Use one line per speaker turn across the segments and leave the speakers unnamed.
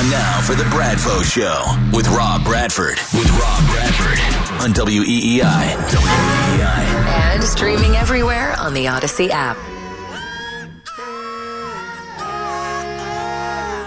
Time now for the Bradfo Show with Rob Bradford. With Rob Bradford on WEEI. WEEI.
And streaming everywhere on the Odyssey app.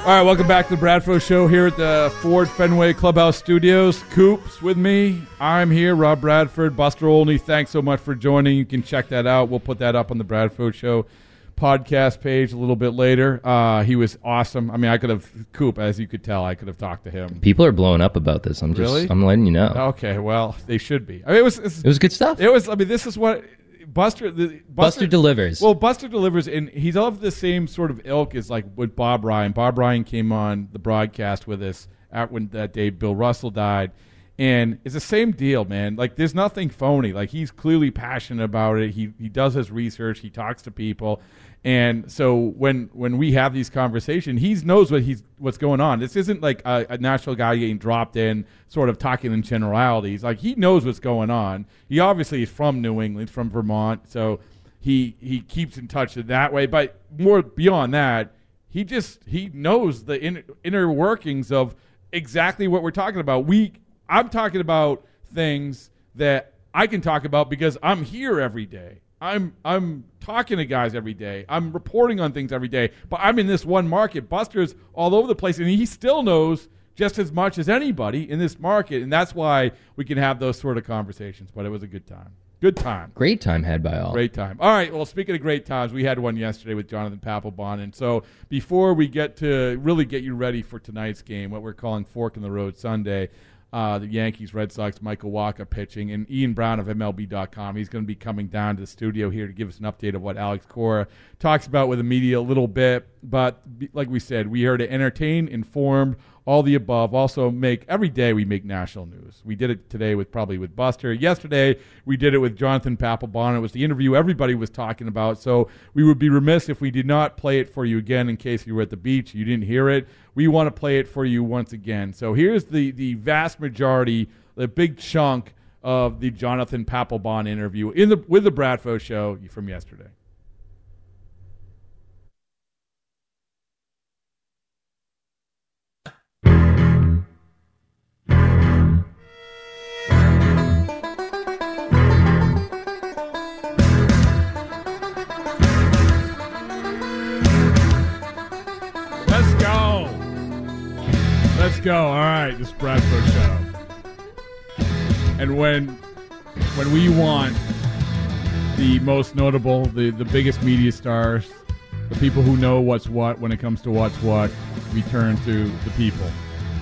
All right, welcome back to the Bradford Show here at the Ford Fenway Clubhouse Studios. Coops with me. I'm here, Rob Bradford, Buster Olney. Thanks so much for joining. You can check that out. We'll put that up on the Bradford Show podcast page a little bit later. Uh, he was awesome. I mean, I could have Coop, as you could tell, I could have talked to him.
People are blowing up about this. I'm just,
Really?
I'm letting you know.
Okay, well, they should be. I mean, it was.
It was good stuff.
It was. I mean, this is what Buster. The,
Buster delivers.
Well, Buster delivers, and he's of the same sort of ilk as like with Bob Ryan. Bob Ryan came on the broadcast with us at when that day Bill Russell died, and it's the same deal, man. Like, there's nothing phony. Like, he's clearly passionate about it. He he does his research. He talks to people. And so when when we have these conversations, he knows what he's what's going on. This isn't like a, a national guy getting dropped in, sort of talking in generalities. Like he knows what's going on. He obviously is from New England, from Vermont, so he he keeps in touch in that way. But more beyond that, he just he knows the inner, inner workings of exactly what we're talking about. We I'm talking about things that I can talk about because I'm here every day. I'm I'm talking to guys every day. I'm reporting on things every day. But I'm in this one market. Buster's all over the place, and he still knows just as much as anybody in this market, and that's why we can have those sort of conversations. But it was a good time. Good time.
Great time had by all.
Great time. All right. Well, speaking of great times, we had one yesterday with Jonathan Papelbon. And so before we get to really get you ready for tonight's game, what we're calling Fork in the Road Sunday, uh, the Yankees, Red Sox, Michael Wacha pitching, and Ian Brown of MLB.com. He's going to be coming down to the studio here to give us an update of what Alex Cora talks about with the media a little bit. But like we said, we are to entertain, inform, all the above. Also, make every day we make national news. We did it today with probably with Buster. Yesterday we did it with Jonathan Papelbon. It was the interview everybody was talking about. So we would be remiss if we did not play it for you again in case you were at the beach you didn't hear it. We want to play it for you once again. So here's the the vast majority, the big chunk of the Jonathan Papelbon interview in the with the Bradfo show from yesterday. Go. All right, this Bradford show. And when when we want the most notable, the the biggest media stars, the people who know what's what when it comes to what's what, we turn to the people,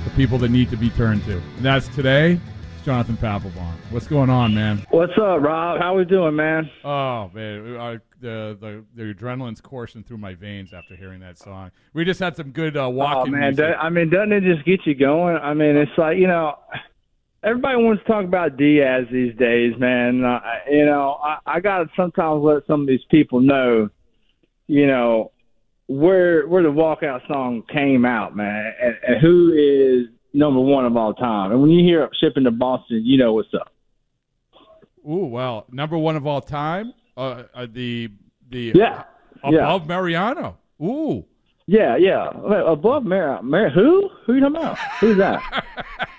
the people that need to be turned to. And that's today. It's Jonathan Papelbon. What's going on, man?
What's up, Rob? How we doing, man?
Oh man, I, the, the the adrenaline's coursing through my veins after hearing that song. We just had some good uh,
Oh
walking.
man,
music.
do- I mean, doesn't it just get you going? I mean, it's like you know, everybody wants to talk about Diaz these days, man. Uh, you know, I, I got to sometimes let some of these people know, you know, where where the walkout song came out, man, and, and who is number one of all time. And when you hear shipping to Boston, you know what's up.
Ooh, well, number one of all time. Uh, uh, the the
Yeah,
above Mariano. Ooh,
Yeah, yeah. Above Mary, Mary, who? Who you talking about? Who's that?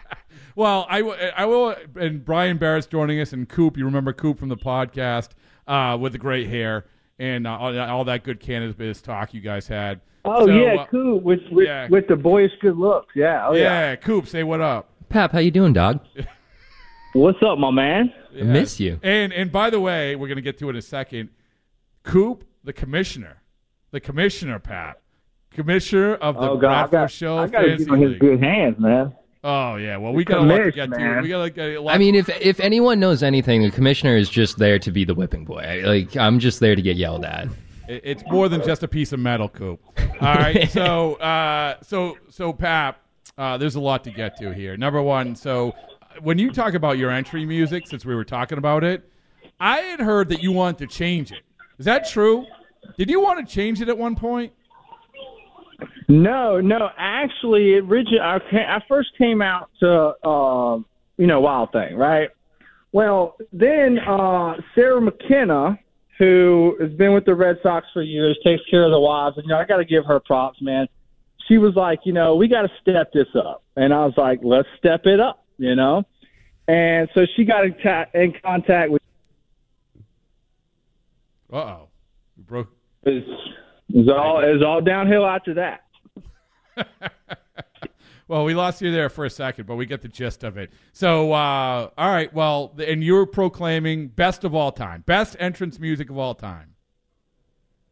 well, I, w- I will. And Brian Barrett's joining us, and Coop. You remember Coop from the podcast uh, with the great hair. And uh, all, all that good cannabis talk you guys had.
Oh
So,
yeah,
uh,
cool. With with,
yeah.
with the boyish good looks. Yeah. Oh yeah.
yeah, Coop, say what up.
Pap, how you doing, dog?
What's up, my man?
I miss you.
And and by the way, we're gonna get to it in a second. Coop, the commissioner, the commissioner, Pat, commissioner of the
oh god, I got
Show
I got to
Fantasy
get in his good hands, man.
Oh yeah, well we got a lot to
commish,
get to. We got to get a lot.
I mean, if if anyone knows anything, the commissioner is just there to be the whipping boy. I- Like I'm just there to get yelled at.
It- It's more than just a piece of metal, Coop. All right, so uh, so so Pap, uh, there's a lot to get to here. Number one, so uh, when you talk about your entry music, since we were talking about it, I had heard that you wanted to change it. Is that true? Did you want to change it at one point?
No, no. Actually, it origi- I, I first came out to, um, you know, Wild Thing, right? Well, then uh, Sarah McKenna, who has been with the Red Sox for years, takes care of the wives, and you know, I got to give her props, man. She was like, you know, we got to step this up, and I was like, let's step it up, you know. And so she got in, ta- in contact with.
Uh oh, broke.
Was, it was all it was all downhill after that.
Well, we lost you there for a second, but we get the gist of it. So, uh, all right. Well, and you're proclaiming best of all time, best entrance music of all time.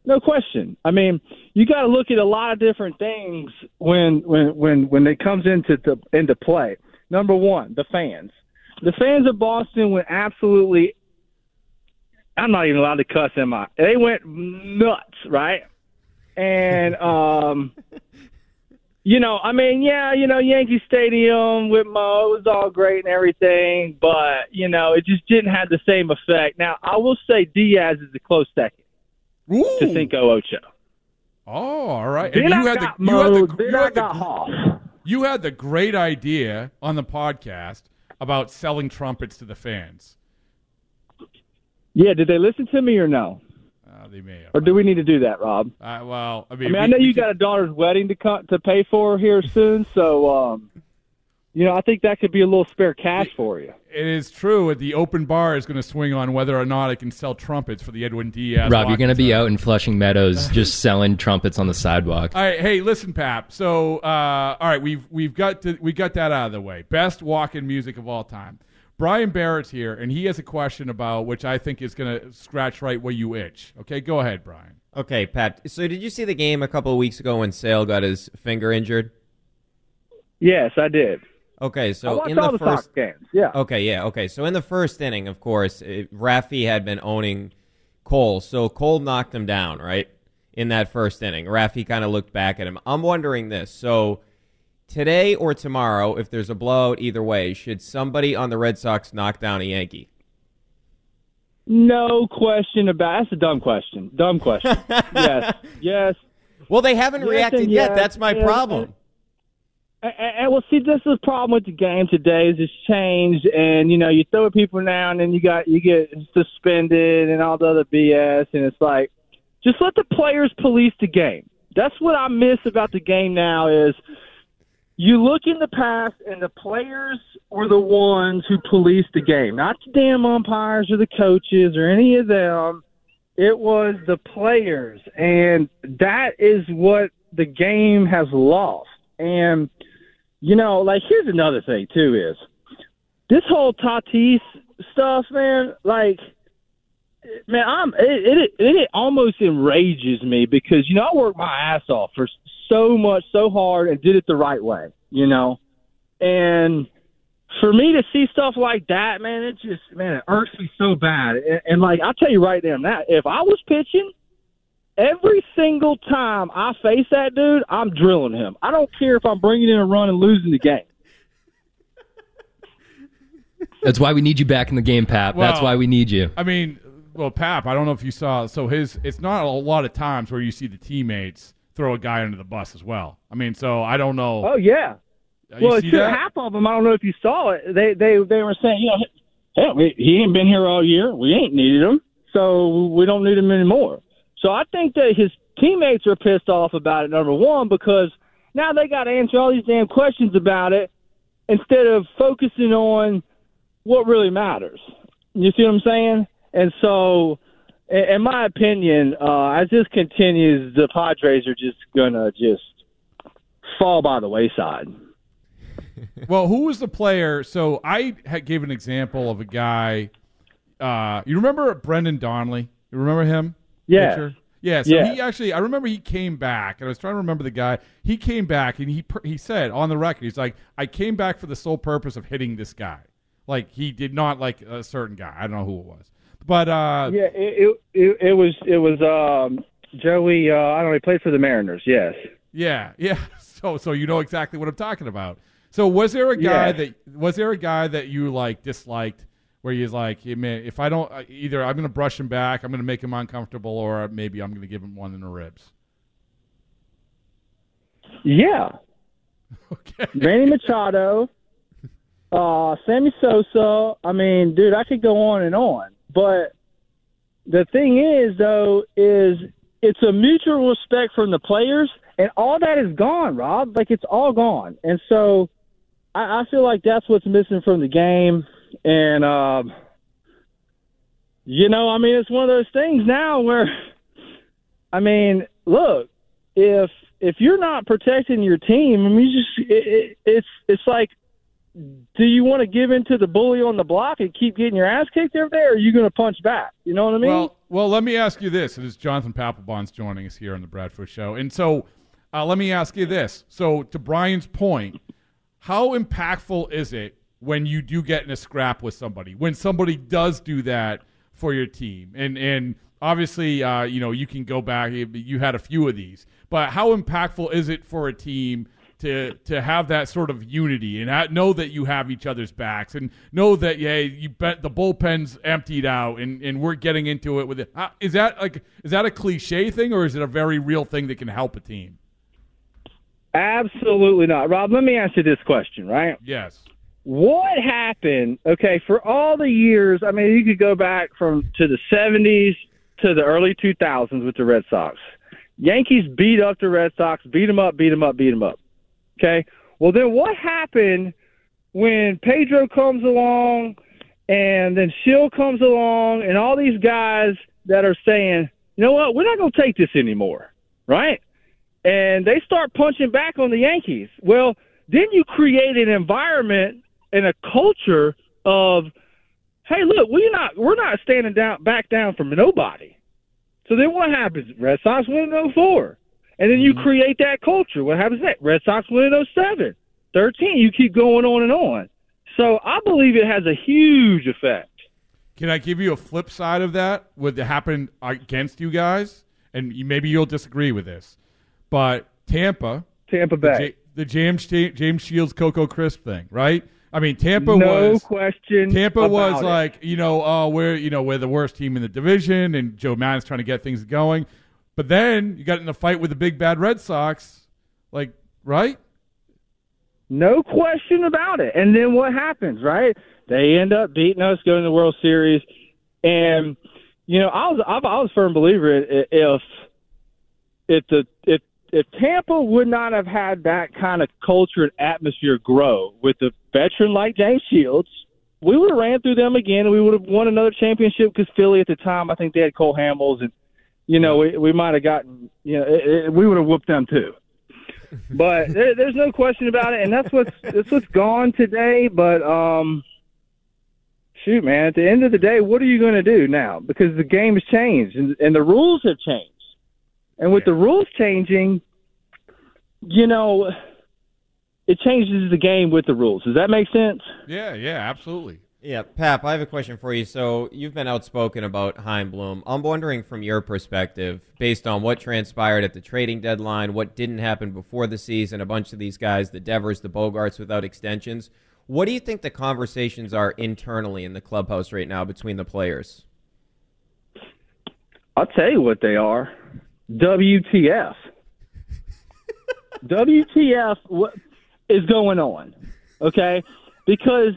No question. I mean, you got to look at a lot of different things when when when when it comes into to, into play. Number one, the fans. The fans of Boston went absolutely. I'm not even allowed to cuss, am I? They went nuts, right? And um, you know, I mean, yeah, you know, Yankee Stadium with Mo, it was all great and everything, but you know, it just didn't have the same effect. Now, I will say Diaz is a close second
Ooh.
to Cinco Ocho.
Oh, all right.
Then
And
I
had
got
the you had
Mo,
the,
then
you
I got
the,
Hoff.
you had the great idea on the podcast about selling trumpets to the fans.
Yeah, did they listen to me or no?
Uh, they may have.
Or do we need to do that, Rob?
Uh, well, I mean,
I mean, I know
we
you
can-
got a daughter's wedding to co- to pay for here soon, so um, you know, I think that could be a little spare cash for you.
It is true. The open bar is going to swing on whether or not I can sell trumpets for the Edwin Diaz.
Rob, you're going to be out in Flushing Meadows just selling trumpets on the sidewalk.
All right, hey, listen, Pap. So, uh, all right, we've we've got to, we got that out of the way. Best walk-in music of all time. Brian Barrett's here, and he has a question about which I think is going to scratch right where you itch. Okay, go ahead, Brian.
Okay, Pat. So did you see the game a couple of weeks ago when Sale got his finger injured?
Yes, I did.
Okay, so in the
the
first
Sox games. Yeah.
Okay, yeah, okay. So in the first inning, of course, it, Rafi had been owning Cole. So Cole knocked him down, right? In that first inning. Rafi kind of looked back at him. I'm wondering this. So today or tomorrow, if there's a blowout either way, should somebody on the Red Sox knock down a Yankee?
No question about. That's a dumb question. Dumb question. yes. Yes.
Well, they haven't
Yes
reacted yet.
yes,
That's my
and-
problem.
And, and well, see, this is the problem with the game today. Is it's changed, and you know, you throw at people now, and then you got you get suspended and all the other BS, and it's like, just let the players police the game. That's what I miss about the game now. Is you look in the past, and the players were the ones who policed the game, not the damn umpires or the coaches or any of them. It was the players, and that is what the game has lost. And you know, like here's another thing too is this whole Tatis stuff, man. Like, man, I'm it, it it almost enrages me because you know I work my ass off for so much, so hard, and did it the right way, you know, and for me to see stuff like that, man, it just man, it irks me so bad. And, and like I'll tell you right now, that if I was pitching, every single time I face that dude, I'm drilling him. I don't care if I'm bringing in a run and losing the game.
That's why we need you back in the game, Pap. That's why we need you.
I mean, well, Pap, I don't know if you saw. So his, it's not a lot of times where you see the teammates throw a guy under the bus as well. I mean, so I don't know.
Oh yeah.
You
well, it's half of them. I don't know if you saw it. They they they were saying, you know, hell, we- he ain't been here all year. We ain't needed him, so we don't need him anymore. So I think that his teammates are pissed off about it. Number one, because now they got to answer all these damn questions about it instead of focusing on what really matters. You see what I'm saying? And so in, my opinion, uh, as this continues, the Padres are just gonna just fall by the wayside.
well, who was the player? So I had, gave an example of a guy. Uh, you remember Brendan Donnelly? You remember him?
Yeah.
Pitcher? Yeah, so
Yeah.
he actually, I remember he came back, and I was trying to remember the guy. He came back, and he he said on the record, he's like, "I came back for the sole purpose of hitting this guy." Like he did not like a certain guy. I don't know who it was, but uh,
Yeah, it it, it, was it was um, Joey. Uh, I don't know. He played for the Mariners. Yes.
Yeah, yeah. So so you know exactly what I'm talking about. So was there a guy
Yeah.
that was there a guy that you like disliked where you're like, hey, man, if I don't uh, either I'm going to brush him back, I'm going to make him uncomfortable or maybe I'm going to give him one in the ribs.
Yeah.
Okay.
Manny Machado, uh, Sammy Sosa. I mean, dude, I could go on and on. But the thing is, though, is it's a mutual respect from the players, and all that is gone, Rob. Like it's all gone, and so I, I feel like that's what's missing from the game. And um, you know, I mean, it's one of those things now where, I mean, look, if if you're not protecting your team, I mean, you just it, it, it's it's like, do you want to give in to the bully on the block and keep getting your ass kicked every day, or are you going to punch back? You know what I mean?
Well, well, let me ask you this. It is Jonathan Papelbon's joining us here on the Bradford Show, and so uh, let me ask you this. So, to Brian's point, how impactful is it when you do get in a scrap with somebody? When somebody does do that for your team, and and obviously, uh, you know, you can go back. You had a few of these, but how impactful is it for a team? To, to have that sort of unity and know that you have each other's backs and know that yeah you bet the bullpen's emptied out and, and we're getting into it with it. Is that like is that a cliche thing or is it a very real thing that can help a team?
Absolutely not, Rob. Let me ask you this question, right?
Yes.
What happened? Okay, for all the years, I mean, you could go back from to the '70s to the early 2000s with the Red Sox. Yankees beat up the Red Sox, beat them up, beat them up, beat them up. Okay. Well, then what happened when Pedro comes along, and then Shill comes along, and all these guys that are saying, you know what, we're not going to take this anymore, right? and they start punching back on the Yankees. Well, then you create an environment and a culture of, hey, look, we're not we're not standing down back down from nobody. So then what happens? Red Sox win in 04. And then you mm-hmm. create that culture. What happens next? Red Sox win in 07. 13, you keep going on and on. So I believe it has a huge effect.
Can I give you a flip side of that? What happened against you guys? And maybe you'll disagree with this, but Tampa,
Tampa
the,
Bay.
J- the James James Shields Coco Crisp thing, right? I mean, Tampa
no
was
question.
Tampa was
it.
like, you know, oh, we're you know we're the worst team in the division, and Joe Maddon's trying to get things going. But then you got in a fight with the big bad Red Sox, like right?
No question about it. And then what happens, right? They end up beating us, going to the World Series, and you know, I was I was a firm believer if if the if if Tampa would not have had that kind of culture and atmosphere grow with a veteran like James Shields, we would have ran through them again, and we would have won another championship because Philly at the time, I think they had Cole Hamels, and you know, we we might have gotten, you know, it, it, we would have whooped them too but there, there's no question about it, and that's what's that's what's gone today. But um, shoot, man, at the end of the day, what are you going to do now? Because the game has changed, and, and the rules have changed, and with the rules changing, you know, it changes the game with the rules. Does that make sense?
Yeah, yeah, absolutely.
Yeah, Pap, I have a question for you. So you've been outspoken about Chaim Bloom. I'm wondering from your perspective, based on what transpired at the trading deadline, what didn't happen before the season, a bunch of these guys, the Devers, the Bogaerts without extensions, what do you think the conversations are internally in the clubhouse right now between the players?
I'll tell you what they are. WTF. WTF what is going on? Okay? Because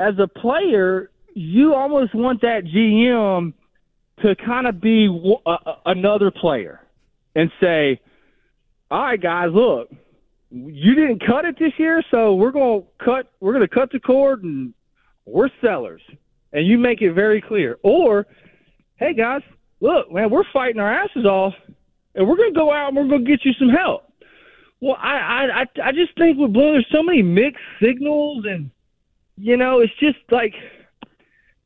as a player, you almost want that GM to kind of be w- a- another player and say, "All right, guys, look, you didn't cut it this year, so we're going to cut we're going to cut the cord and we're sellers." And you make it very clear. Or hey guys, look, man, we're fighting our asses off, and we're gonna go out and we're gonna get you some help. Well, I I, I just think with Blue, there's so many mixed signals, and you know, it's just like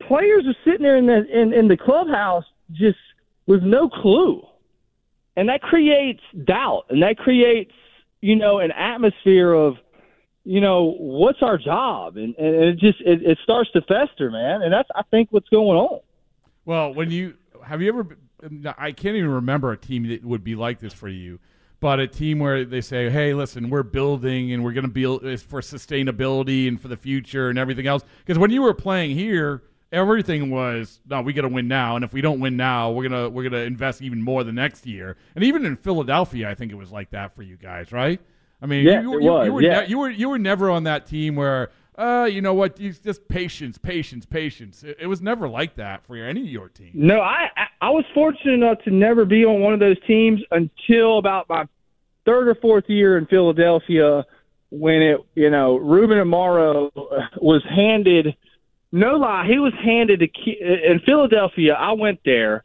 players are sitting there in the in, in the clubhouse just with no clue, and that creates doubt, and that creates you know an atmosphere of you know what's our job, and, and it just it, it starts to fester, man, and that's I think what's going on.
Well, when you have you ever? I can't even remember a team that would be like this for you, but a team where they say, "Hey, listen, we're building and we're going to build for sustainability and for the future and everything else." Because when you were playing here, everything was, "No, we got to win now, and if we don't win now, we're gonna we're gonna invest even more the next year." And even in Philadelphia, I think it was like that for you guys, right? I mean,
Yes,
you,
it
you,
was,
you were
yeah.
ne- you were you were never on that team where uh, you know what? You just patience, patience, patience. It, it was never like that for any of your teams.
No, I I- I was fortunate enough to never be on one of those teams until about my third or fourth year in Philadelphia, when it you know Ruben Amaro was handed. No lie, he was handed a key in Philadelphia. I went there.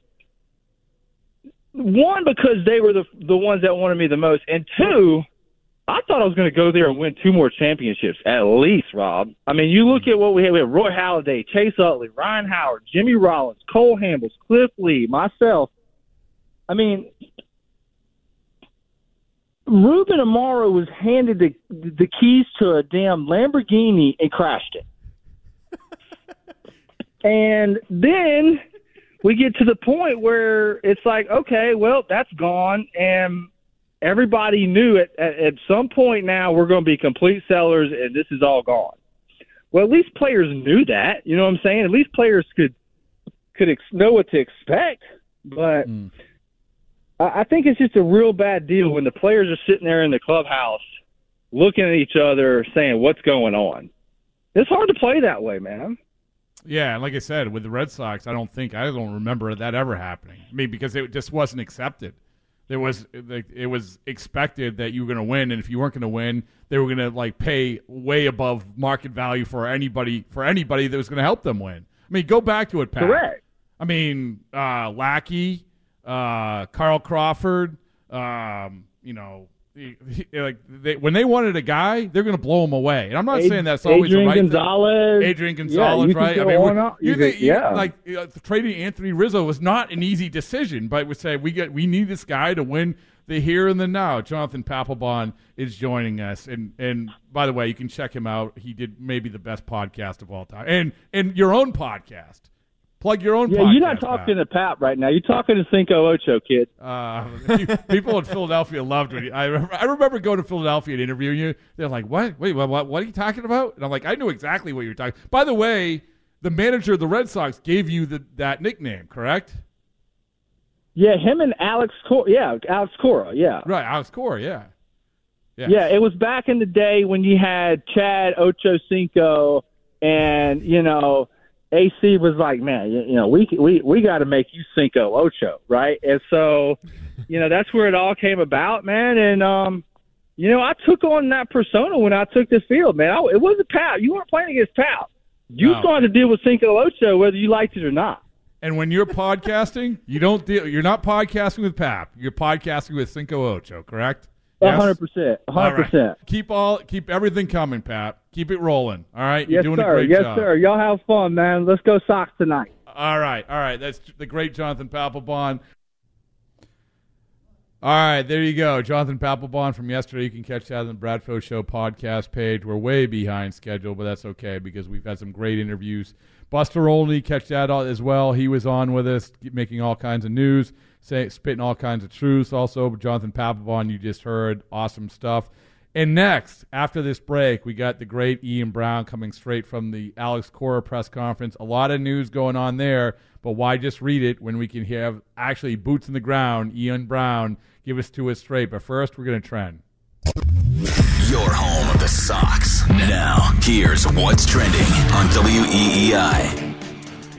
One because they were the the ones that wanted me the most, and two, I thought I was going to go there and win two more championships at least, Rob. I mean, you look at what we had. We had Roy Halladay, Chase Utley, Ryan Howard, Jimmy Rollins, Cole Hamels, Cliff Lee, myself. I mean, Ruben Amaro was handed the the keys to a damn Lamborghini and crashed it. and then we get to the point where it's like, okay, well, that's gone, and everybody knew it at, at some point now we're going to be complete sellers and this is all gone. Well, at least players knew that. You know what I'm saying? At least players could could ex- know what to expect. But I, I think it's just a real bad deal when the players are sitting there in the clubhouse looking at each other, saying, "What's going on?" It's hard to play that way, man.
Yeah, and like I said, with the Red Sox, I don't think I don't remember that ever happening. I mean, because it just wasn't accepted. There was like, it was expected that you were going to win, and if you weren't going to win, they were going to like pay way above market value for anybody for anybody that was going to help them win. I mean, go back to it, Pat.
Correct.
I mean, uh, Lackey, uh, Carl Crawford, um, you know, he- he- like they, when they wanted a guy, they're going to blow him away. And I'm not
Ad-
saying that's always
Adrian
the right thing.
Gonzalez.
Adrian Gonzalez,
could
right? I mean, we- you think,
could- yeah.
like uh, trading Anthony Rizzo was not an easy decision, but we say we get we need this guy to win the here and the now. Jonathan Papelbon is joining us, and and by the way, you can check him out. He did maybe the best podcast of all time, and and your own podcast. Plug your own.
Yeah, you're not talking to Pat right now. You're talking to Cinco Ocho, kid.
uh, people in Philadelphia loved when you, I, remember, I remember going to Philadelphia and interviewing you. They're like, "What? Wait, what, what? What are you talking about?" And I'm like, "I knew exactly what you were talking." By the way, the manager of the Red Sox gave you the, that nickname, correct?
Yeah, him and Alex Cora. yeah, Alex Cora, yeah.
Right, Alex Cora, yeah. Yes.
Yeah, it was back in the day when you had Chad Ocho Cinco, and you know, AC was like, man, you, you know, we we we got to make you Cinco Ocho, right? And so, you know, that's where it all came about, man. And um, you know, I took on that persona when I took this field, man. I, it wasn't Pal. You weren't playing against Pal. You
No.
had to deal with Cinco Ocho, whether you liked it or not.
And when you're podcasting, you don't deal. You're not podcasting with Pap. You're podcasting with Cinco Ocho, correct?
A hundred percent, a hundred percent.
Keep all keep everything coming, Pat. Keep it rolling. All right, you're
Yes,
doing
sir.
a great
yes,
job.
sir. Y'all have fun, man. Let's go Sox tonight.
All right, all right. That's the great Jonathan Papelbon. All right, there you go. Jonathan Papelbon from yesterday. You can catch that on the Bradford Show podcast page. We're way behind schedule, but that's okay because we've had some great interviews. Buster Olney, catch that all as well. He was on with us, making all kinds of news, say, spitting all kinds of truths. Also, Jonathan Papelbon, you just heard. Awesome stuff. And next, after this break, we got the great Ian Brown coming straight from the Alex Cora press conference. A lot of news going on there, but why just read it when we can have actually boots in the ground? Ian Brown give us to us straight. But first, we're going to trend.
Your home of the Sox. Now, here's what's trending on WEEI.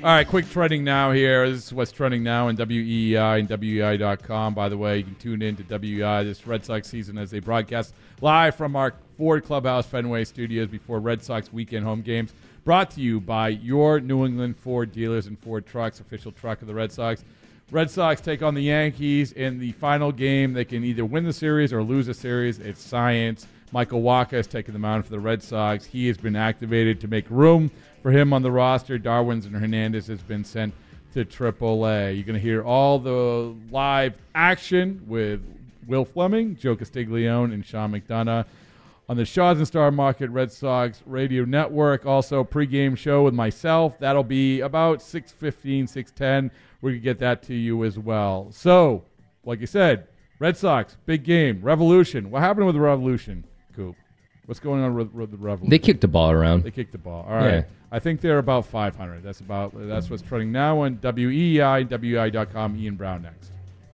All right, quick trending now here. This is what's trending now in WEI and WEI.com. By the way, you can tune in to WEI this Red Sox season as they broadcast live from our Ford Clubhouse Fenway studios before Red Sox weekend home games. brought to you by your New England Ford dealers and Ford Trucks, official truck of the Red Sox. Red Sox take on the Yankees in the final game. They can either win the series or lose the series. It's science. Michael Wacha has taken the mound for the Red Sox. He has been activated to make room for him on the roster. Darwinzon Hernandez has been sent to AAA. You're going to hear all the live action with Will Fleming, Joe Castiglione, and Sean McDonough on the Shaws and Star Market Red Sox Radio Network. Also, pregame show with myself. That'll be about 6.15, 6.10. We can get that to you as well. So, like you said, Red Sox, big game, Revolution. What happened with the Revolution, Coop? What's going on with, with the Revolution?
They kicked the ball around.
They kicked the ball. All right.
Yeah.
I think they're about 500. That's about that's what's trending now on WEI, WEI.com. Ian Brown next.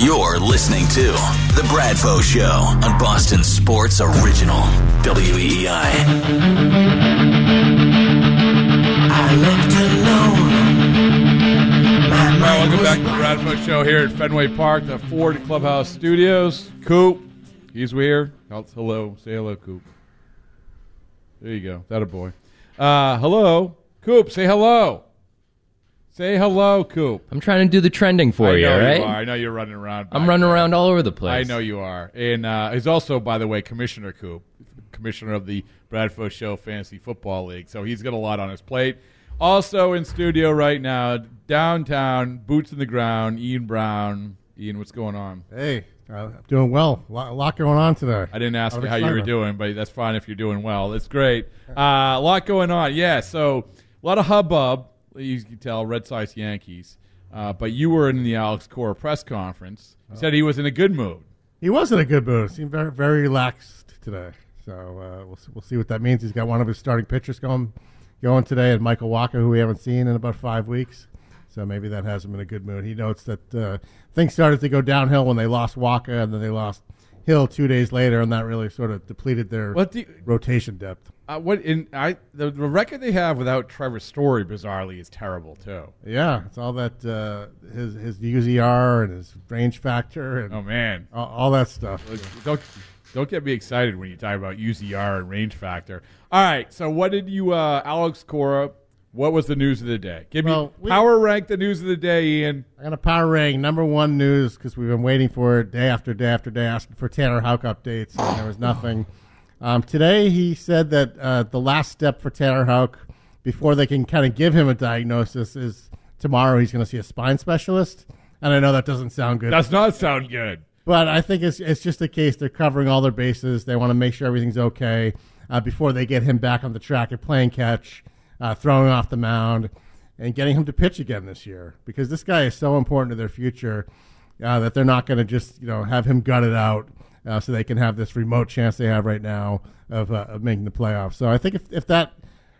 You're listening to The Bradfo Show on Boston Sports Original, E WEEI.
All right, welcome back to the Radfo Show here at Fenway Park, the Ford Clubhouse Studios. Coop, he's here. Hello, say hello, Coop. There you go. That a boy. Uh, hello, Coop. Say hello. Say hello, Coop.
I'm trying to do the trending for
I
you,
know
right?
you are. I know you're running around.
I'm running
there.
around all over the place.
I
place.
know you are. And uh, he's also, by the way, Commissioner Coop, Commissioner of the Bradford Show Fantasy Football League. So he's got a lot on his plate. Also in studio right now, downtown, boots in the ground, Ian Brown. Ian, what's going on?
Hey, uh, doing well. A lot, a lot going on today.
I didn't ask
Lot
you how you were
excitement.
doing, but that's fine if you're doing well. It's great. Uh, a lot going on. Yeah, so a lot of hubbub. You can tell Red Sox Yankees. Uh, but you were in the Alex Cora press conference. You said he was in a good mood.
He was in a good mood. Seemed very, very relaxed today. So uh, we'll we'll see what that means. He's got one of his starting pitchers going going today, and Michael Wacha, who we haven't seen in about five weeks. So maybe that has him in a good mood. He notes that uh, things started to go downhill when they lost Wacha, and then they lost Hill two days later, and that really sort of depleted their
you-
rotation depth.
Uh, what in I the, the record they have without Trevor Story bizarrely is terrible too.
Yeah, it's all that uh, his his UZR and his range factor and
Oh man,
all, all that stuff.
don't don't get me excited when you talk about UZR and range factor. All right, so what did you, uh, Alex Cora? What was the news of the day? Give me
Well, we-
power rank the news of the day, Ian.
I got a power rank number one news because we've been waiting for it day after day after day, asking for Tanner Houck updates, and there was nothing. Um, today, he said that uh, the last step for Tanner Houck before they can kind of give him a diagnosis is tomorrow he's going to see a spine specialist. And I know that doesn't sound good,
Does not sound good.
but I think it's it's just a case they're covering all their bases. They want to make sure everything's okay uh, before they get him back on the track and playing catch, uh, throwing off the mound, and getting him to pitch again this year. Because this guy is so important to their future uh, that they're not going to just you know have him gutted out uh, so they can have this remote chance they have right now of, uh, of making the playoffs. So I think if if that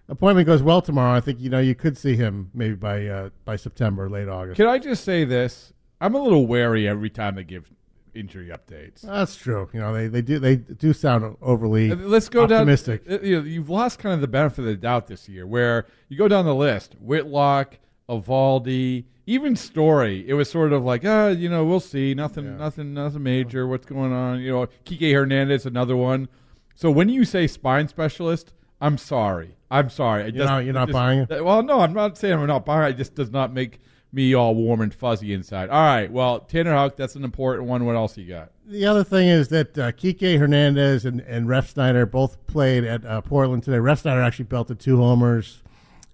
appointment goes well tomorrow, I think you know you could see him maybe by uh, by September, late August.
Can I just say this? I'm a little wary every time they give injury updates.
That's true. You know, they, they do they do sound overly
Uh, Let's go
optimistic.
down. uh, You know, you've lost kind of the benefit of the doubt this year, where you go down the list: Whitlock, Eovaldi, even Story. It was sort of like, ah, you know, we'll see. Nothing, nothing, nothing major. What's going on? You know, Kike Hernandez, another one. So when you say spine specialist, I'm sorry. I'm sorry. It
You're not- you're not
just-
buying it?
Well, no, I'm not saying I'm not buying. It. it just does not make me all warm and fuzzy inside. All right, well, Tanner Houck, that's an important one. What else you got?
The other thing is that uh, Kike Hernandez and, and Refsnyder both played at uh, Portland today. Refsnyder actually belted two homers.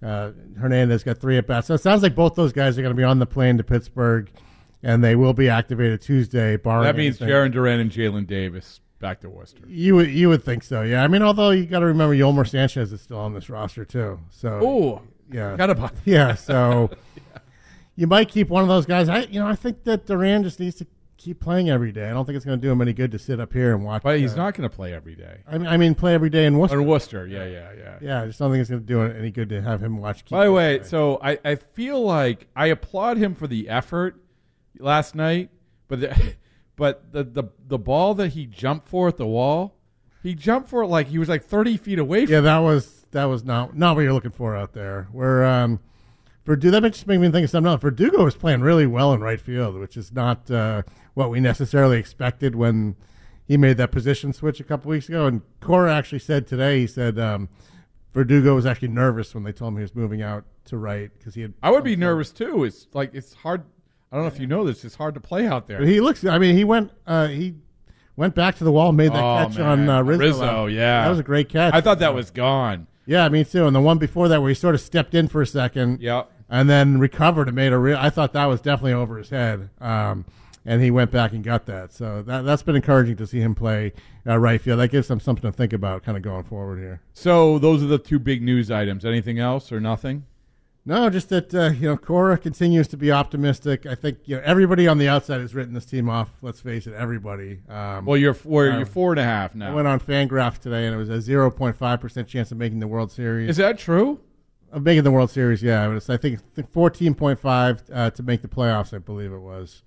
Uh, Hernandez got three at bats. So it sounds like both those guys are going to be on the plane to Pittsburgh, and they will be activated Tuesday. Barring
That means
anything.
Jarren Duran and Jaylin Davis back to Worcester.
You would you would think so, yeah. I mean, although you got to remember Yolmer Sanchez is still on this roster too. So
Oh,
yeah,
forgot about
yeah. So you might keep one of those guys. I you know I think that Duran just needs to keep playing every day. I don't think it's going to do him any good to sit up here and watch.
But he's
uh,
not going to play every day.
I mean, I mean, play every day in Worcester.
Or Worcester, yeah, yeah, yeah.
Yeah, I just don't think it's going to do it any good to have him watch.
By the way, so I, I feel like I applaud him for the effort last night, but the, but the, the the ball that he jumped for at the wall, he jumped for it like he was like thirty feet away. From
yeah, that was that was not not what you're looking for out there. Where um, Verdugo, that just made me think of something else. Verdugo was playing really well in right field, which is not uh, what we necessarily expected when he made that position switch a couple weeks ago. And Cora actually said today, he said um, Verdugo was actually nervous when they told him he was moving out to right because he had.
I would be nervous too. It's like it's hard. I don't know if you know this. It's hard to play out there.
But he looks. I mean, he went. Uh, he went back to the wall, and made that
Oh,
catch
man.
on uh, Rizzo.
Rizzo, yeah.
that was a great catch.
I thought that was gone.
Yeah, me too. And the one before that, where he sort of stepped in for a second,
Yeah.
And then recovered and made a real. I thought that was definitely over his head. Um, and he went back and got that. So that that's been encouraging to see him play uh, right field. That gives him something to think about, kind of going forward here.
So those are the two big news items. Anything else or nothing?
No, just that uh, you know Cora continues to be optimistic. I think you know everybody on the outside has written this team off. Let's face it, everybody. Um,
Well, you're four.
uh,
you're four and a half
I
now.
went on Fangraph today, and it was a zero point five percent chance of making the World Series.
Is that true?
Of making the World Series? Yeah, was, I think fourteen point five uh, to make the playoffs. I believe it was.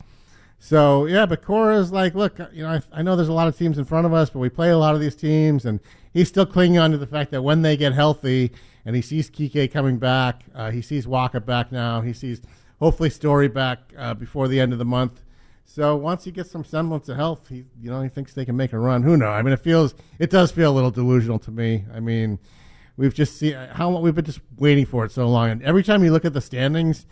So yeah, but Cora's like, look, you know, I, I know there's a lot of teams in front of us, but we play a lot of these teams, and he's still clinging on to the fact that when they get healthy, and he sees Kike coming back, uh, he sees Wacha back now, he sees hopefully Story back uh, before the end of the month. So once he gets some semblance of health, he you know he thinks they can make a run. Who knows? I mean, it feels it does feel a little delusional to me. I mean, we've just seen how long we've been just waiting for it so long, and every time you look at the standings,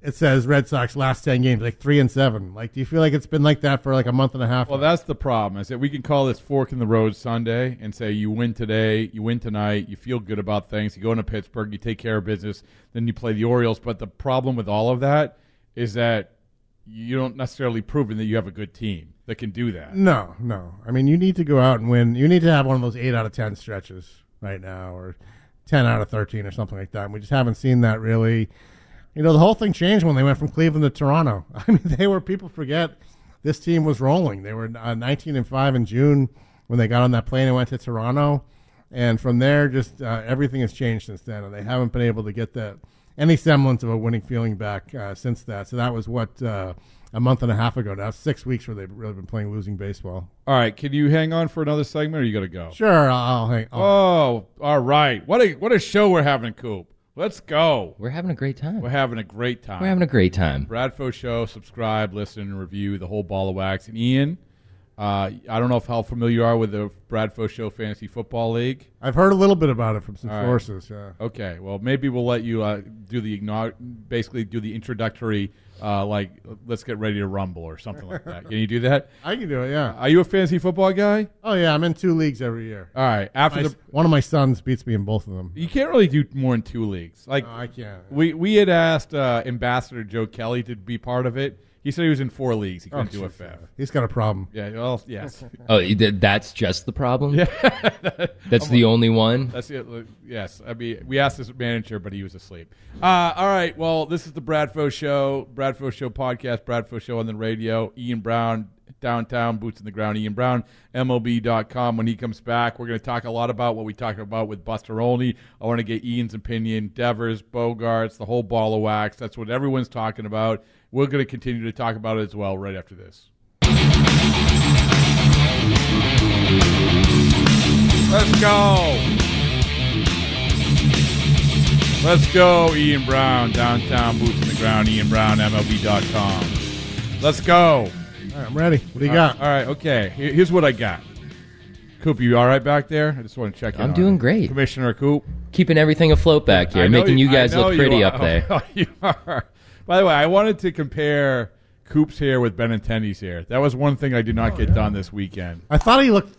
it says Red Sox last ten games like three and seven. Like, do you feel like it's been like that for like a month and a half?
Well,
now?
that's the problem. Is that we can call this fork in the road Sunday and say you win today, you win tonight, you feel good about things, you go into Pittsburgh, you take care of business, then you play the Orioles. But the problem with all of that is that you don't necessarily proven that you have a good team that can do that.
no, no. I mean, you need to go out and win. You need to have one of those eight out of ten stretches right now, or ten out of thirteen, or something like that. And we just haven't seen that really. You know, the whole thing changed when they went from Cleveland to Toronto. I mean, they were people forget this team was rolling. They were uh, 19 and five in June when they got on that plane and went to Toronto, and from there, just uh, everything has changed since then, and they haven't been able to get that any semblance of a winning feeling back uh, since that. So that was what uh, a month and a half ago. Now six weeks where they've really been playing losing baseball.
All right, can you hang on for another segment, or you got to go?
Sure, I'll, I'll hang. I'll,
Oh, all right. What a what a show we're having, Coop. Let's go.
We're having a great time.
We're having a great time.
We're having a great time.
Bradfo Show. Subscribe, listen, and review the whole ball of wax. And Ian, uh, I don't know if how familiar you are with the Bradfo Show Fantasy Football League.
I've heard a little bit about it from some
All right.
sources. Yeah.
Okay, well maybe we'll let you uh, do the igno- basically do the introductory, uh, like let's get ready to rumble or something like that. Can you do that?
I can do it. Yeah.
Are you a fantasy football guy?
Oh yeah, I'm in two leagues every year.
All right, after
My-
the
one of my sons beats me in both of them.
you can't really do more than two leagues. Like
No, I can't.
We we had asked uh, Ambassador Joe Kelly to be part of it. He said he was in four leagues. He couldn't do a
jeez,
fifth.
He's got a problem.
Yeah. Well, yes.
Oh, th- that's just the problem. Yeah, that's the only one.
That's it. Yes, I mean we asked his manager, but he was asleep. Uh, all right. Well, this is the Bradfo Show, Bradfo Show podcast, Bradfo Show on the radio. Ian Brown, downtown, boots in the ground. Ian Brown, MLB.com. When he comes back, we're going to talk a lot about what we talked about with Buster Olney. I want to get Ian's opinion, Devers, Bogaerts, the whole ball of wax. That's what everyone's talking about. We're going to continue to talk about it as well right after this. Let's go. Let's go, Ian Brown, downtown, boots in the ground, Ian Brown, MLB.com. Let's go.
All right, I'm ready. What do you got?
All right, okay. Here's what I got. Coop, you all right back there? I just want to check in.
I'm doing
you.
great.
Commissioner Coop.
Keeping everything afloat back here, making you
I
guys look pretty
you
up there.
Oh, you are. By the way, I wanted to compare Coop's hair with Benintendi's hair. That was one thing I did not oh, get done this weekend.
I thought he looked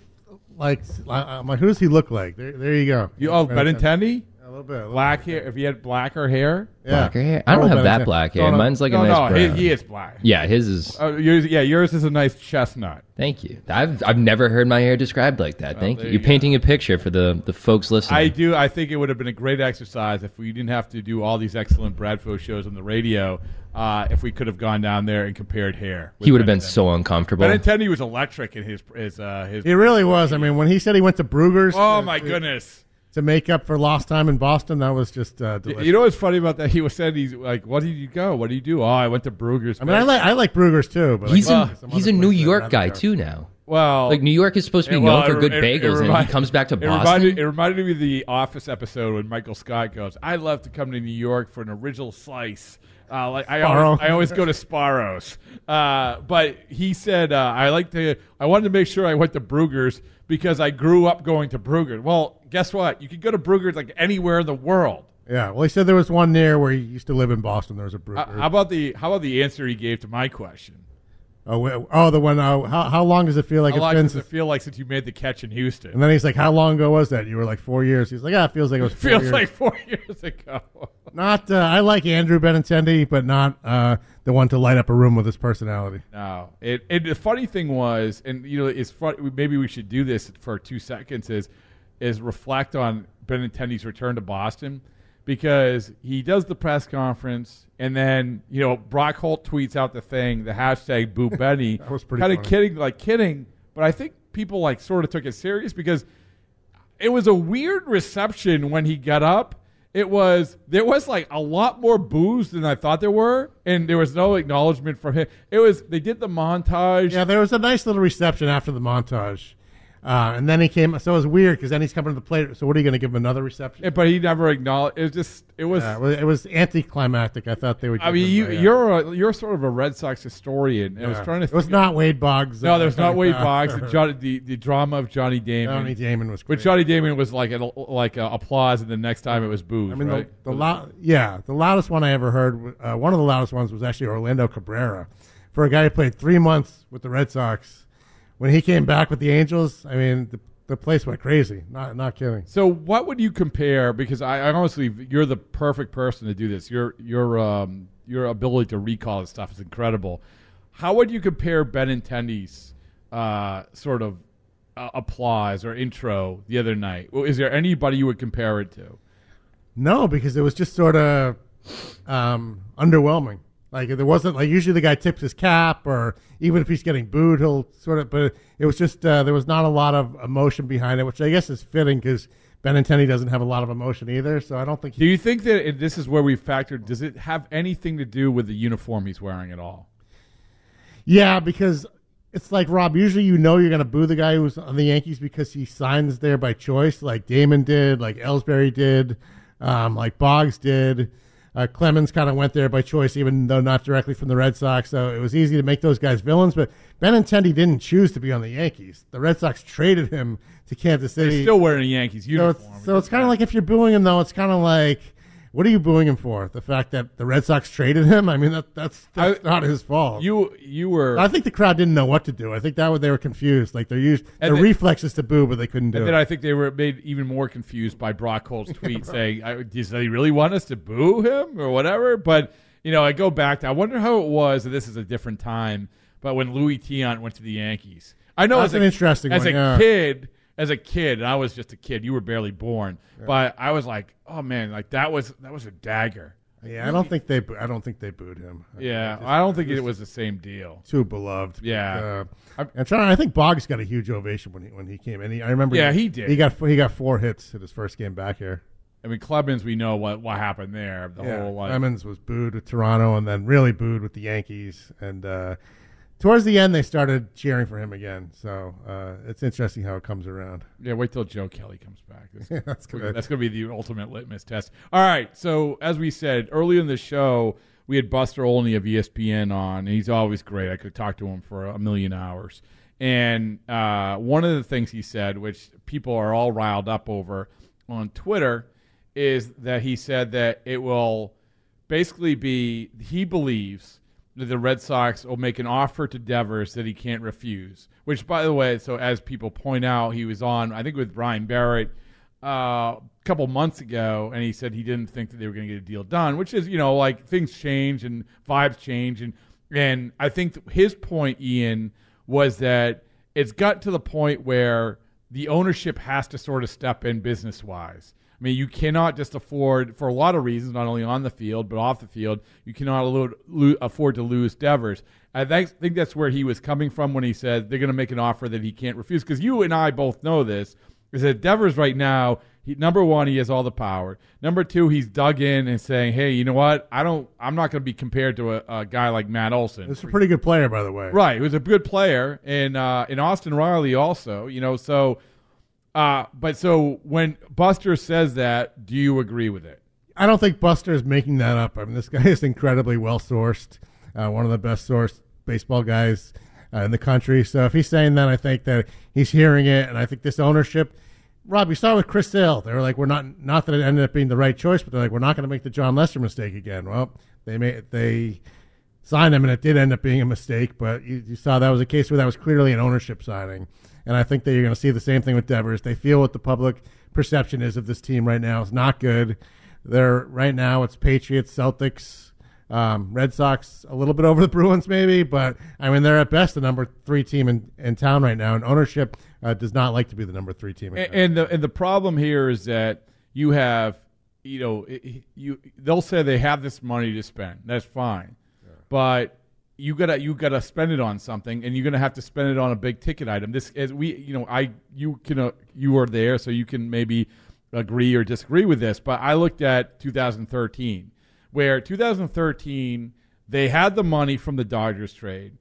like. I'm like, who does he look like? There, there you go.
You, oh, Benintendi?
A little bit. a little
Black hair. If he had blacker hair,
Yeah.
Blacker hair? I don't
Oh,
have that
Benintendi.
black hair.
No, no.
Mine's like
no,
a nice
no,
brown.
he, he is black.
Yeah, his is.
Oh, yours, yeah, yours is a nice chestnut.
Thank you. I've I've never heard my hair described like that. Thank you.
there
You're
you
painting a picture for the the folks listening.
I do. I think it would have been a great exercise if we didn't have to do all these excellent Bradfo shows on the radio. Uh, if we could have gone down there and compared hair,
he would have been so uncomfortable.
Benintendi was electric in his his uh, his.
He really was. I mean, when he said he went to Bruegger's.
Oh
to-
my
to-
goodness!
To make up for lost time in Boston, that was just uh, delicious.
You know what's funny about that? He was said he's like, "What did you go? What do you do?" Oh, I went to Bruegger's.
I mean, I like I like Bruegger's too, but
he's
like,
a
some
he's a New York guy
go.
too now.
well,
Like New York is supposed to be
it-
known
well,
for
it-
good
it- it
bagels, and he comes back to
it
Boston.
Reminded, it reminded me of the Office episode when Michael Scott goes, "I love to come to New York for an original slice." Uh, like I always, I always go to Sbarro's, uh, but he said uh, I like to. I wanted to make sure I went to Bruegger's because I grew up going to Bruegger's. Well, guess what? You could go to Bruegger's like anywhere in the world.
Yeah, well, he said there was one near where he used to live in Boston. There was a
Uh, how about the How about the answer he gave to my question?
Oh, oh, the one. Oh, how how long does it feel like
How
it's
long
been?
does it feel like since you made the catch in Houston?
and then he's like, "How long ago was that?" You were like four years. He's like, "Yeah, it feels like it was four
feels
years."
like four years ago.
not. Uh, I like Andrew Benintendi, but not uh, the one to light up a room with his personality.
No, it, it. The funny thing was, and you know, it's fun. Maybe we should do this for two seconds. Is is reflect on Benintendi's return to Boston because he does the press conference, and then you know Brock Holt tweets out the thing, the hashtag Boo Benny.
That was pretty
kind of kidding, like kidding, but I think people like sort of took it serious because it was a weird reception when he got up. It was there was like a lot more booze than I thought there were, and there was no acknowledgement from him. It was they did the montage.
Yeah, there was a nice little reception after the montage, uh, and then he came. So it was weird because then he's coming to the plate. So what are you going to give him another reception?
But he never acknowledged. It was just it was.
Yeah, it was anticlimactic. I thought they would.
I mean, you
the, uh,
you're a, you're sort of a Red Sox historian. I was trying to.
It was not Wade Boggs.
No,
uh,
there's not
coming
Wade. Boggs. The, Johnny, the the drama of Johnny Damon.
Johnny Damon was
But. Johnny Damon was like a, like a applause, and the next time it was booze.
I mean,
right?
the, the lou- yeah, the loudest one I ever heard. Uh, one of the loudest ones was actually Orlando Cabrera, for a guy who played three months with the Red Sox. When he came back with the Angels, I mean, the, the place went crazy. Not not kidding.
So, what would you compare? Because I, I honestly, you're the perfect person to do this. Your your um, your ability to recall this stuff is incredible. How would you compare Benintendi's uh, sort of uh, applause or intro the other night? Well, Is there anybody you would compare it to?
No, because it was just sort of um, underwhelming. Like there wasn't like usually the guy tips his cap, or even if he's getting booed, he'll sort of. But it was just uh, there was not a lot of emotion behind it, which I guess is fitting because Benintendi doesn't have a lot of emotion either. So I don't think
Do you think that and this is where we factored? Does it have anything to do with the uniform he's wearing at all?
Yeah, because it's like Rob. Usually, you know you're going to boo the guy who's on the Yankees because he signs there by choice, like Damon did, like Ellsbury did, um, like Boggs did. Uh, Clemens kind of went there by choice, even though not directly from the Red Sox. So it was easy to make those guys villains. But Benintendi didn't choose to be on the Yankees. The Red Sox traded him to Kansas City.
He's still wearing a Yankees
so
uniform.
it's, so it's kind of like if you're booing him, though, it's kind of like, what are you booing him for? The fact that the Red Sox traded him? I mean, that, that's that's not his fault.
you you were
I think the crowd didn't know what to do. I think that was, they were confused. Like they're used
And
their
then-
reflexes to boo, but they couldn't do
And
it.
then I think they were made even more confused by Brock Holt's tweet saying, I- "Does he really want us to boo him or whatever?" But you know, I go back to I wonder how it was. And this is a different time, but when Luis Tiant went to the Yankees, I know
That's
as a,
an interesting
as
one,
a
yeah.
kid. As a kid, and I was just a kid. You were barely born, but I was like, "Oh man, like that was that was a dagger."
yeah, I don't think they. I don't think they booed him.
Yeah,
Just-
I don't think it was the same deal.
too beloved.
Yeah.
uh, I'm trying. I think Boggs got a huge ovation when he when he came in. He, I remember.
Yeah, he did.
He got he got four hits in his first game back here.
I mean, Clemens, we know what what happened there. The
yeah,
whole like,
Clemens was booed with Toronto, and then really booed with the Yankees. And uh, towards the end, they started cheering for him again. So uh, it's interesting how it comes around.
Yeah, wait till Joe Kelly comes back. That's,
Yeah, that's good.
That's going to be the ultimate litmus test. All right. So as we said earlier in the show, we had Buster Olney of ESPN on, and he's always great. I could talk to him for a million hours. And uh, one of the things he said, which people are all riled up over on Twitter, is that he said that it will basically be he believes the Red Sox will make an offer to Devers that he can't refuse. Which, by the way, so as people point out, he was on I think with Brian Barrett uh, a couple months ago, and he said he didn't think that they were going to get a deal done. Which is you know like things change and vibes change, and and I think his point, Ian, was that it's got to the point where the ownership has to sort of step in business wise. I mean, you cannot just afford, for a lot of reasons, not only on the field but off the field, you cannot afford to lose Devers. I think, that's where he was coming from when he said they're going to make an offer that he can't refuse. Because you and I both know this is that Devers right now, he, number one, he has all the power. Number two, he's dug in and saying, "Hey, you know what? I don't. I'm not going to be compared to a, a guy like Matt Olson.
This is a pretty good player, by the way.
Right, he was a good player, and uh, in Austin Riley also. You know, so. Uh, but so when Buster says that, do you agree with it?
I don't think Buster is making that up. I mean, this guy is incredibly well sourced, uh, one of the best sourced baseball guys uh, in the country. So if he's saying that, I think that he's hearing it, and I think this ownership. Rob, you saw with Chris Sale. They were like, "We're not not that it ended up being the right choice, but they're like, we're not going to make the Jon Lester mistake again." Well, they made they signed him, and it did end up being a mistake. But you, you saw that was a case where that was clearly an ownership signing, and I think that you're going to see the same thing with Devers. They feel what the public perception is of this team right now is not good. They're right now it's Patriots, Celtics, um, Red Sox, a little bit over the Bruins maybe, but I mean they're at best the number three team in, in town right now, and ownership uh, does not like to be the number three team.
And, and the and the problem here is that you have, you know, you they'll say they have this money to spend. That's fine, but you gotta you gotta spend it on something, and you're gonna have to spend it on a big ticket item. This as we, you know, I you can uh, you are there, so you can maybe agree or disagree with this. But I looked at 2013, where 2013 they had the money from the Dodgers trade.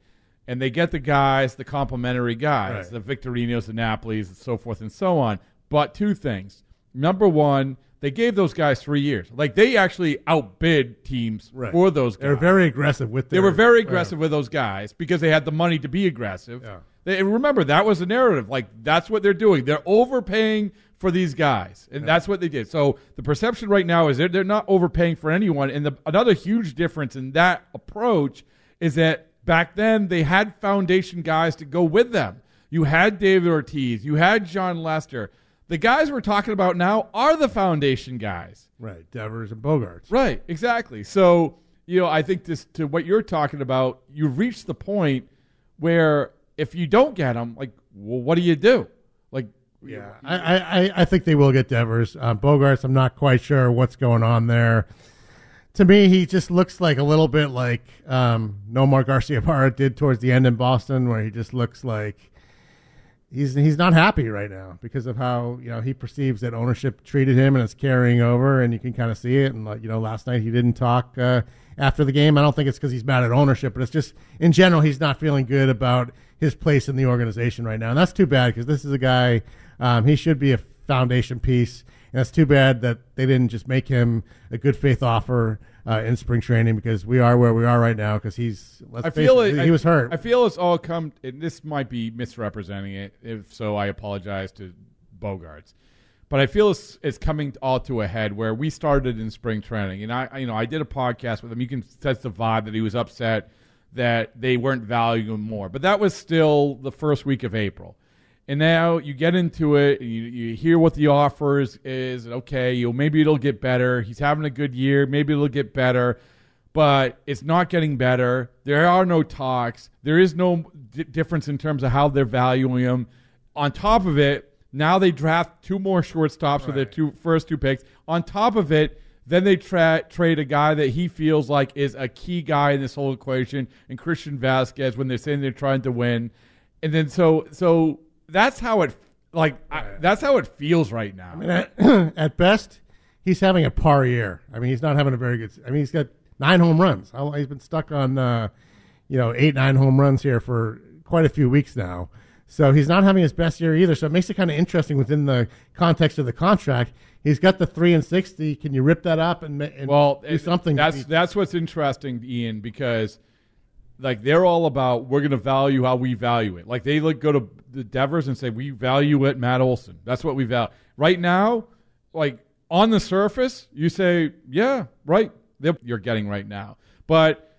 And they get the guys, the complimentary guys,
Right.
the Victorinos, the Napolis, and so forth and so on. But two things. Number one, they gave those guys three years. Like they actually outbid teams
Right.
for those guys.
They're very aggressive with.
They were very aggressive with those guys because they had the money to be aggressive.
Yeah.
They, and remember, that was the narrative. Like, that's what they're doing. They're overpaying for these guys. And that's what they did. So the perception right now is they're, they're not overpaying for anyone. And the, another huge difference in that approach is that back then they had foundation guys to go with them. You had David Ortiz, you had Jon Lester. The guys we're talking about now are the foundation guys.
right, Devers and Bogaerts.
Right, exactly. So, you know, I think this to what you're talking about, you've reached the point where if you don't get them, like, well, what do you do? Like,
Yeah, I, I, I- I think they will get Devers. Um, Bogaerts, I'm not quite sure what's going on there. To me, he just looks like a little bit like um, Nomar Garciaparra did towards the end in Boston, where he just looks like he's he's not happy right now because of how you know he perceives that ownership treated him, and it's carrying over, and you can kind of see it. And like, you know, last night he didn't talk uh, after the game. I don't think it's because he's mad at ownership, but it's just in general he's not feeling good about his place in the organization right now, and that's too bad because this is a guy um, he should be a foundation piece. And it's too bad that they didn't just make him a good faith offer uh, in spring training because we are where we are right now because he's. Let's
I
face
feel
it, he
I-
was hurt.
I feel it's all come. And this might be misrepresenting it. If so, I apologize to Bogaerts. But I feel it's, it's coming all to a head where we started in spring training, and I, I- you know, I did a podcast with him. You can sense the vibe that he was upset that they weren't valuing him more. But that was still the first week of April. And now you get into it, and you, you hear what the offer is, is. Okay, you maybe it'll get better. He's having a good year. Maybe it'll get better but it's not getting better. There are no talks. There is no d- difference in terms of how they're valuing him. On top of it, now they draft two more shortstops with their two first two picks. On top of it, then they tra- trade a guy that he feels like is a key guy in this whole equation, and Christian Vazquez when they're saying they're trying to win. And then so so that's how it like I, that's how it feels right now.
I mean, at, at best, he's having a par year. I mean, he's not having a very good. I mean, he's got nine home runs. He's been stuck on, uh, you know, eight nine home runs here for quite a few weeks now. So he's not having his best year either. So it makes it kind of interesting within the context of the contract. He's got the three and sixty. Can you rip that up and, and
well,
do something?
That's that's what's interesting, Ian, because like they're all about we're going to value how we value it. Like they look go to the Devers and say we value it, Matt Olson. That's what we value. Right now, like on the surface, you say, yeah, right. that you're getting right now. But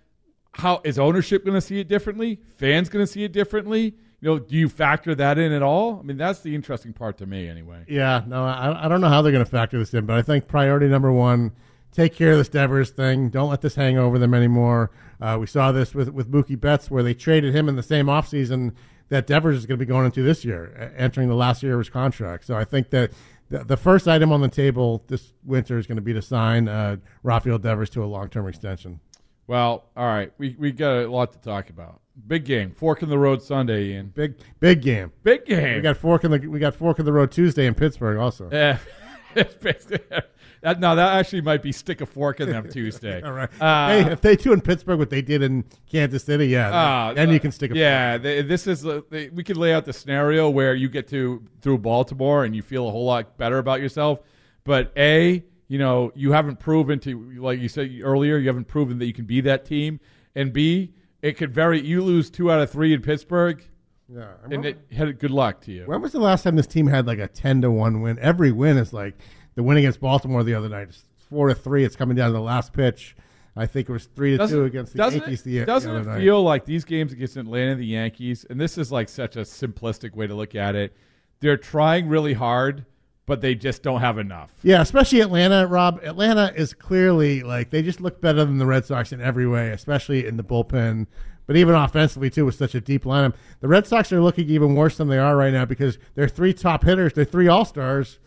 how is ownership going to see it differently? Fans going to see it differently? You know, do you factor that in at all? I mean, that's the interesting part to me, anyway.
Yeah, no, I, I don't know how they're going to factor this in, but I think priority number one, take care of this Devers thing. Don't let this hang over them anymore. Uh, we saw this with, with Mookie Betts, where they traded him in the same offseason that Devers is going to be going into this year, entering the last year of his contract. So I think that the, the first item on the table this winter is going to be to sign uh, Rafael Devers to a long term extension.
Well, all right, we we got a lot to talk about. Big game, fork in the road Sunday, Ian.
Big big game,
big game.
We got fork in the we got fork in the road Tuesday in Pittsburgh also.
Yeah. That, no, that actually might be stick a fork in them Tuesday.
All right.
Uh,
hey, if they do in Pittsburgh what they did in Kansas City, yeah,
uh,
then you can stick a
fork. yeah. This is uh, they, we could lay out the scenario where you get to through Baltimore and you feel a whole lot better about yourself. But a, you know, you haven't proven to like you said earlier, you haven't proven that you can be that team. And B, it could very you lose two out of three in Pittsburgh.
Yeah,
and it had good luck to you.
When was the last time this team had like a ten to one win? Every win is like the win against Baltimore the other night. It's four to three. It's coming down to the last pitch. I think it was three to
doesn't,
two against the Yankees.
It,
the,
doesn't
the
it
other night.
feel like these games against Atlanta and the Yankees, and this is like such a simplistic way to look at it. They're trying really hard, but they just don't have enough.
Yeah, especially Atlanta, Rob. Atlanta is clearly like they just look better than the Red Sox in every way, especially in the bullpen. But even offensively too, with such a deep lineup, the Red Sox are looking even worse than they are right now because their three top hitters, their three All Stars,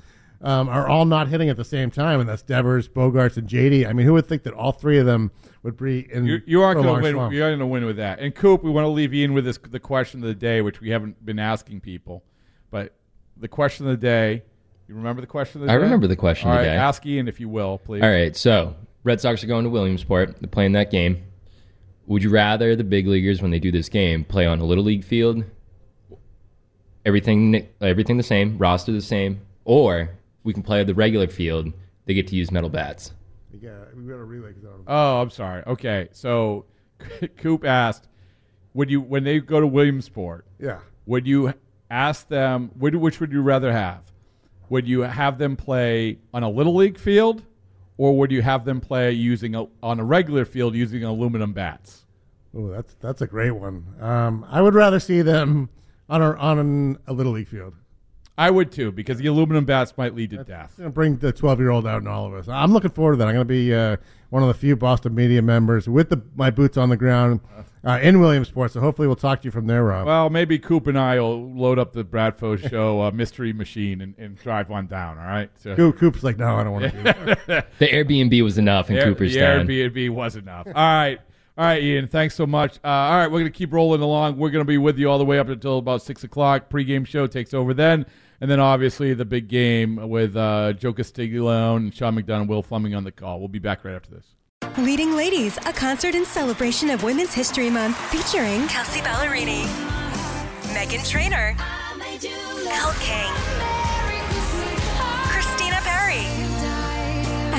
um, are all not hitting at the same time, and that's Devers, Bogaerts, and JD. I mean, who would think that all three of them would be in?
You, you aren't going to win.
slump?
You're going to win with that. And Coop, we want to leave Ian with this the question of the day, which we haven't been asking people, but the question of the day. You remember the question of the
I
day?
I remember the question
All
of the
right,
day.
Ask Ian if you will, please.
All right, so Red Sox are going to Williamsport. They're playing that game. Would you rather the big leaguers, when they do this game, play on a little league field, everything everything the same, roster the same, or we can play at the regular field? They get to use metal bats.
Yeah, we got a relay zone.
Oh, I'm sorry. Okay, so Coop asked, "Would you when they go to Williamsport?
Yeah.
Would you ask them? Would, which would you rather have? Would you have them play on a little league field, or would you have them play using a, on a regular field using aluminum bats?
Oh, that's that's a great one. Um, I would rather see them on a, on a little league field.
I would too, because the aluminum bats might lead to death.
It's going to bring the 12 year old out in all of us. I'm looking forward to that. I'm going to be uh, one of the few Boston media members with the, my boots on the ground uh, in Williamsport. So hopefully we'll talk to you from there, Rob.
Well, maybe Coop and I will load up the Bradfo Show uh, mystery machine and, and drive one down. All right. So.
Coop, Coop's like, no, I don't want to do that.
The Airbnb was enough in
Air-
Cooperstown.
The Airbnb was enough. All right. All right, Ian. Thanks so much. Uh, all right, we're going to keep rolling along. We're going to be with you all the way up until about 6 o'clock. Pre-game show takes over then. And then obviously the big game with uh, Joe Castiglione, Sean McDonough, and Will Fleming on the call. We'll be back right after this.
Leading Ladies, a concert in celebration of Women's History Month featuring Kelsea Ballerini, Meghan Trainor, Elle King,